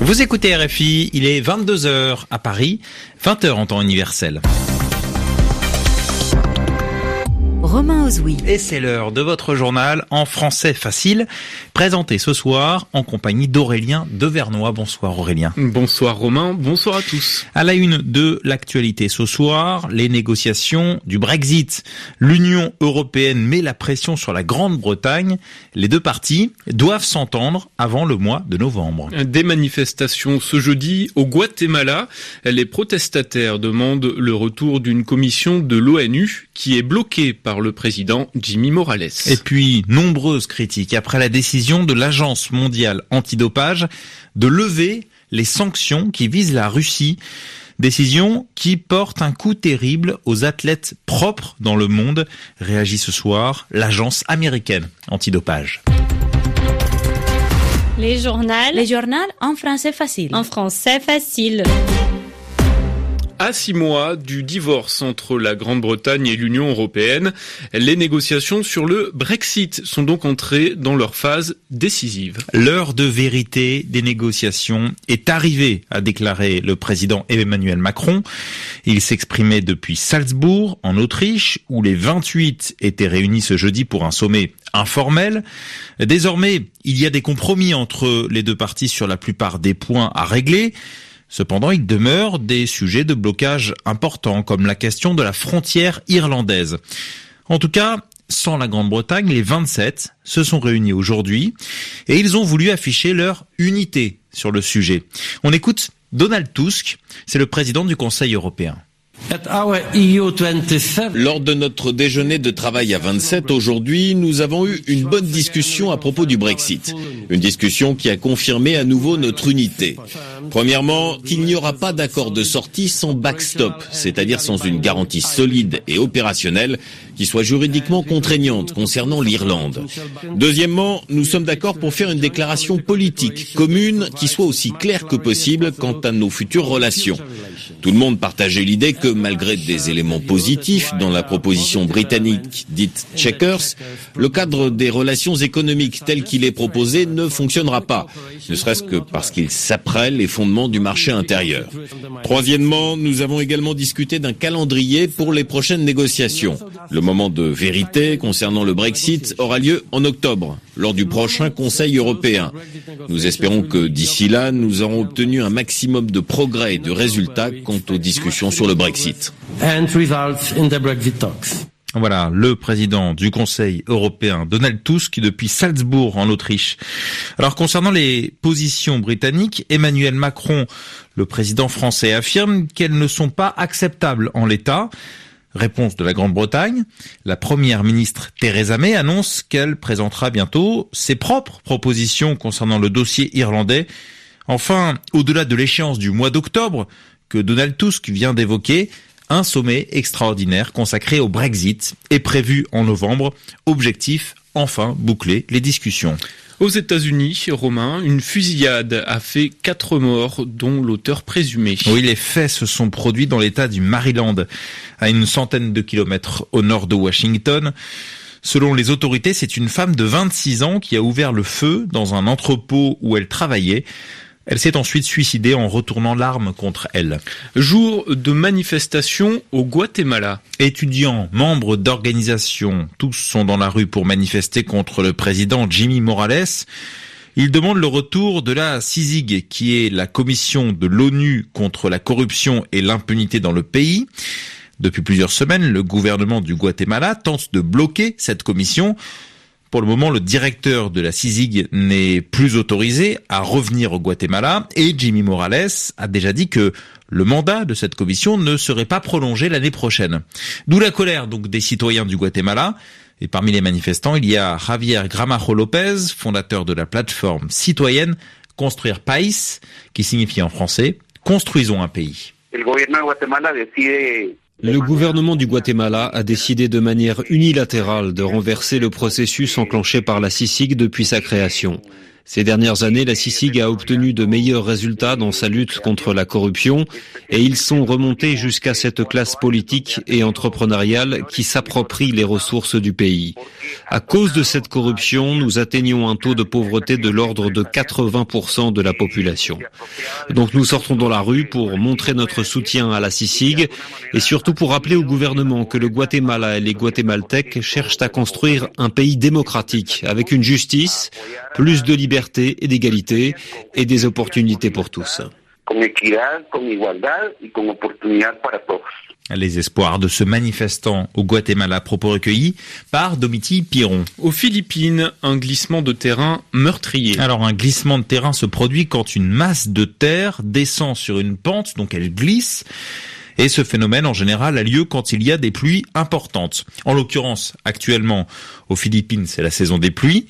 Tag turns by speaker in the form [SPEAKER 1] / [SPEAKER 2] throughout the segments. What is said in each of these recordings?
[SPEAKER 1] Vous écoutez RFI, il est 22h à Paris, 20h en temps universel.
[SPEAKER 2] Romain Ozoui.
[SPEAKER 1] Et c'est l'heure de votre journal en français facile, présenté ce soir en compagnie d'Aurélien Devernois. Bonsoir Aurélien.
[SPEAKER 3] Bonsoir Romain, bonsoir à tous.
[SPEAKER 1] À la une de l'actualité ce soir, les négociations du Brexit. L'Union européenne met la pression sur la Grande-Bretagne. Les deux parties doivent s'entendre avant le mois de novembre.
[SPEAKER 3] Des manifestations ce jeudi au Guatemala. Les protestataires demandent le retour d'une commission de l'ONU qui est bloquée par le président Jimmy Morales.
[SPEAKER 1] Et puis, nombreuses critiques après la décision de l'Agence mondiale antidopage de lever les sanctions qui visent la Russie. Décision qui porte un coup terrible aux athlètes propres dans le monde, réagit ce soir l'agence américaine antidopage.
[SPEAKER 4] Les journaux.
[SPEAKER 2] Les journaux en français facile.
[SPEAKER 4] En français facile.
[SPEAKER 3] À six mois du divorce entre la Grande-Bretagne et l'Union européenne, les négociations sur le Brexit sont donc entrées dans leur phase décisive.
[SPEAKER 1] L'heure de vérité des négociations est arrivée, a déclaré le président Emmanuel Macron. Il s'exprimait depuis Salzbourg, en Autriche, où les 28 étaient réunis ce jeudi pour un sommet informel. Désormais, il y a des compromis entre les deux parties sur la plupart des points à régler. Cependant, il demeure des sujets de blocage importants, comme la question de la frontière irlandaise. En tout cas, sans la Grande-Bretagne, les 27 se sont réunis aujourd'hui et ils ont voulu afficher leur unité sur le sujet. On écoute Donald Tusk, c'est le président du Conseil européen.
[SPEAKER 5] Lors de notre déjeuner de travail à 27 aujourd'hui, nous avons eu une bonne discussion à propos du Brexit. Une discussion qui a confirmé à nouveau notre unité. Premièrement, qu'il n'y aura pas d'accord de sortie sans backstop, c'est-à-dire sans une garantie solide et opérationnelle qui soit juridiquement contraignante concernant l'Irlande. Deuxièmement, nous sommes d'accord pour faire une déclaration politique commune qui soit aussi claire que possible quant à nos futures relations. Tout le monde partageait l'idée que malgré des éléments positifs dans la proposition britannique dite Checkers, le cadre des relations économiques tel qu'il est proposé ne fonctionnera pas, ne serait-ce que parce qu'il s'apprête les fondements du marché intérieur. Troisièmement, nous avons également discuté d'un calendrier pour les prochaines négociations. Le moment de vérité concernant le Brexit aura lieu en octobre, lors du prochain Conseil européen. Nous espérons que d'ici là, nous aurons obtenu un maximum de progrès et de résultats quant aux discussions sur le Brexit.
[SPEAKER 1] Voilà, le président du Conseil européen, Donald Tusk, depuis Salzbourg, en Autriche. Alors, concernant les positions britanniques, Emmanuel Macron, le président français, affirme qu'elles ne sont pas acceptables en l'état. Réponse de la Grande-Bretagne. La première ministre Theresa May annonce qu'elle présentera bientôt ses propres propositions concernant le dossier irlandais. Enfin, au-delà de l'échéance du mois d'octobre que Donald Tusk vient d'évoquer, un sommet extraordinaire consacré au Brexit est prévu en novembre. Objectif, enfin, boucler les discussions.
[SPEAKER 3] Aux États-Unis, Romain, une fusillade a fait quatre morts, dont l'auteur présumé.
[SPEAKER 1] Oui, les faits se sont produits dans l'État du Maryland, à une centaine de kilomètres au nord de Washington. Selon les autorités, c'est une femme de 26 ans qui a ouvert le feu dans un entrepôt où elle travaillait. Elle s'est ensuite suicidée en retournant l'arme contre elle.
[SPEAKER 3] Jour de manifestation au Guatemala.
[SPEAKER 1] Étudiants, membres d'organisations, tous sont dans la rue pour manifester contre le président Jimmy Morales. Ils demandent le retour de la CICIG, qui est la commission de l'ONU contre la corruption et l'impunité dans le pays. Depuis plusieurs semaines, le gouvernement du Guatemala tente de bloquer cette commission. Pour le moment, le directeur de la CICIG n'est plus autorisé à revenir au Guatemala et Jimmy Morales a déjà dit que le mandat de cette commission ne serait pas prolongé l'année prochaine. D'où la colère donc des citoyens du Guatemala. Et parmi les manifestants, il y a Javier Gramajo Lopez, fondateur de la plateforme citoyenne Construire País, qui signifie en français Construisons un pays.
[SPEAKER 6] Du Guatemala a décidé de manière unilatérale de renverser le processus enclenché par la CICIG depuis sa création. Ces dernières années, la CICIG a obtenu de meilleurs résultats dans sa lutte contre la corruption et ils sont remontés jusqu'à cette classe politique et entrepreneuriale qui s'approprie les ressources du pays. À cause de cette corruption, nous atteignons un taux de pauvreté de l'ordre de 80% de la population. Donc nous sortons dans la rue pour montrer notre soutien à la CICIG et surtout pour rappeler au gouvernement que le Guatemala et les Guatémaltèques cherchent à construire un pays démocratique avec une justice, plus de liberté et d'égalité et des opportunités pour tous.
[SPEAKER 1] Les espoirs de ce manifestant au Guatemala, propos recueillis par Domiti Piron.
[SPEAKER 3] Aux Philippines, un glissement de terrain meurtrier.
[SPEAKER 1] Alors un glissement de terrain se produit quand une masse de terre descend sur une pente, donc elle glisse. Et ce phénomène, en général, a lieu quand il y a des pluies importantes. En l'occurrence, actuellement, aux Philippines, c'est la saison des pluies.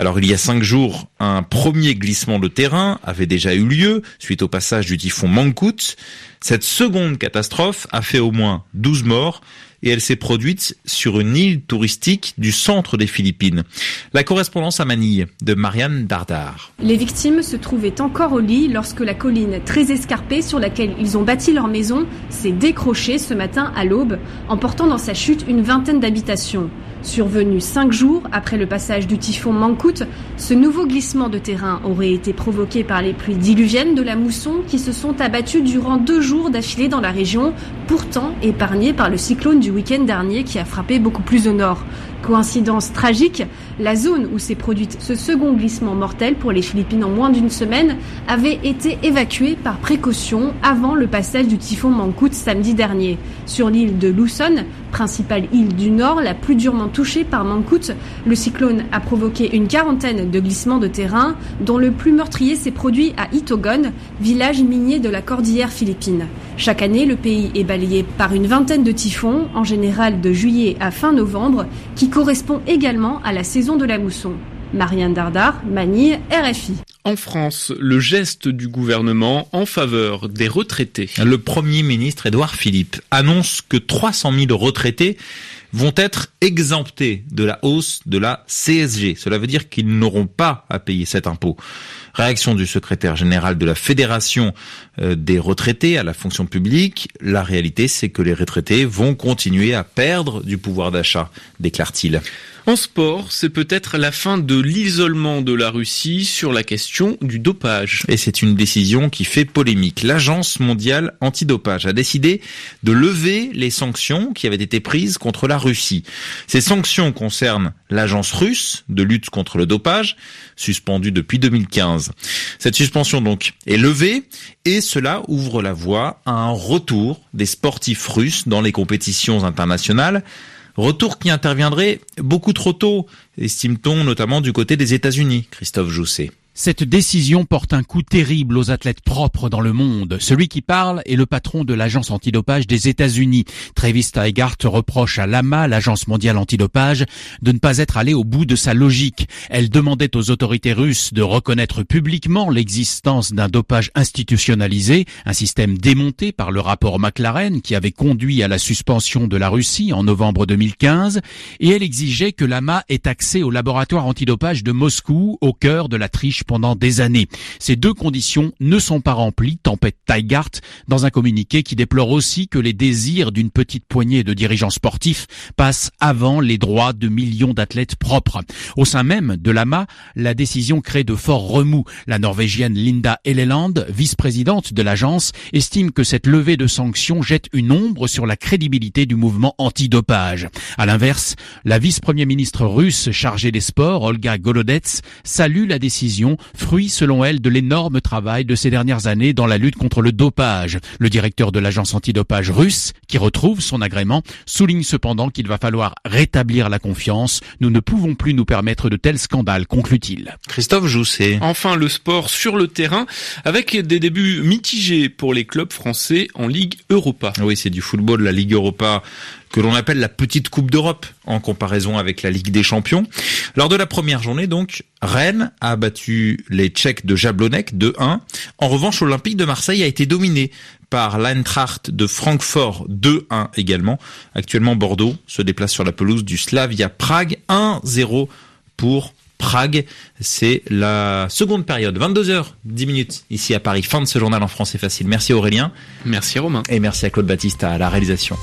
[SPEAKER 1] Alors il y a cinq jours, un premier glissement de terrain avait déjà eu lieu suite au passage du typhon Mangkut. Cette seconde catastrophe a fait au moins 12 morts et elle s'est produite sur une île touristique du centre des Philippines. La correspondance à Manille de Marianne Dardar.
[SPEAKER 4] Les victimes se trouvaient encore au lit lorsque la colline très escarpée sur laquelle ils ont bâti leur maison s'est décrochée ce matin à l'aube, emportant dans sa chute une vingtaine d'habitations. Survenu cinq jours après le passage du typhon Mangkut, ce nouveau glissement de terrain aurait été provoqué par les pluies diluviennes de la mousson qui se sont abattues durant deux jours d'affilée dans la région, pourtant épargnée par le cyclone du week-end dernier qui a frappé beaucoup plus au nord. Coïncidence tragique, la zone où s'est produit ce second glissement mortel pour les Philippines en moins d'une semaine avait été évacuée par précaution avant le passage du typhon Mangkut samedi dernier. Sur l'île de Luzon, principale île du nord la plus durement touchée par Mangkut, le cyclone a provoqué une quarantaine de glissements de terrain, dont le plus meurtrier s'est produit à Itogon, village minier de la cordillère philippine. Chaque année, le pays est balayé par une vingtaine de typhons, en général de juillet à fin novembre, qui correspond également à la saison de la mousson. Marianne Dardar, Manille, RFI.
[SPEAKER 3] En France, le geste du gouvernement en faveur des retraités.
[SPEAKER 1] Le Premier ministre Édouard Philippe annonce que 300 000 retraités vont être exemptés de la hausse de la CSG. Cela veut dire qu'ils n'auront pas à payer cet impôt. Réaction du secrétaire général de la Fédération euh, des retraités à la fonction publique. La réalité, c'est que les retraités vont continuer à perdre du pouvoir d'achat, déclare-t-il.
[SPEAKER 3] En sport, c'est peut-être la fin de l'isolement de la Russie sur la question du dopage.
[SPEAKER 1] Et c'est une décision qui fait polémique. L'Agence mondiale antidopage a décidé de lever les sanctions qui avaient été prises contre la Russie. Ces sanctions concernent l'agence russe de lutte contre le dopage, suspendue depuis 2015. Cette suspension donc est levée et cela ouvre la voie à un retour des sportifs russes dans les compétitions internationales Retour qui interviendrait beaucoup trop tôt, estime-t-on notamment du côté des États-Unis, Christophe Jousset.
[SPEAKER 7] Cette décision porte un coup terrible aux athlètes propres dans le monde. Celui qui parle est le patron de l'agence antidopage des États-Unis. Travis Tigart reproche à l'AMA, l'agence mondiale antidopage, de ne pas être allé au bout de sa logique. Elle demandait aux autorités russes de reconnaître publiquement l'existence d'un dopage institutionnalisé, un système démonté par le rapport McLaren qui avait conduit à la suspension de la Russie en novembre 2015, et elle exigeait que l'AMA ait accès au laboratoire antidopage de Moscou au cœur de la triche pendant des années. Ces deux conditions ne sont pas remplies, tempête Taigart, dans un communiqué qui déplore aussi que les désirs d'une petite poignée de dirigeants sportifs passent avant les droits de millions d'athlètes propres. Au sein même de l'AMA, la décision crée de forts remous. La Norvégienne Linda Elleland, vice-présidente de l'agence, estime que cette levée de sanctions jette une ombre sur la crédibilité du mouvement antidopage. À l'inverse, la vice-premier ministre russe chargée des sports, Olga Golodets, salue la décision fruit selon elle de l'énorme travail de ces dernières années dans la lutte contre le dopage. Le directeur de l'agence antidopage russe, qui retrouve son agrément, souligne cependant qu'il va falloir rétablir la confiance. Nous ne pouvons plus nous permettre de tels scandales, conclut-il.
[SPEAKER 1] Christophe Jousset.
[SPEAKER 3] Enfin, le sport sur le terrain, avec des débuts mitigés pour les clubs français en Ligue Europa.
[SPEAKER 1] Oui, c'est du football, la Ligue Europa que l'on appelle la petite Coupe d'Europe en comparaison avec la Ligue des Champions. Lors de la première journée, donc, Rennes a battu les Tchèques de Jablonec 2-1. En revanche, l'Olympique de Marseille a été dominé par l'Eintracht de Francfort 2-1 également. Actuellement, Bordeaux se déplace sur la pelouse du Slavia Prague 1-0 pour Prague. C'est la seconde période, 22h, 10 minutes ici à Paris. Fin de ce journal en français facile. Merci Aurélien.
[SPEAKER 3] Merci Romain.
[SPEAKER 1] Et merci à Claude Baptiste à la réalisation.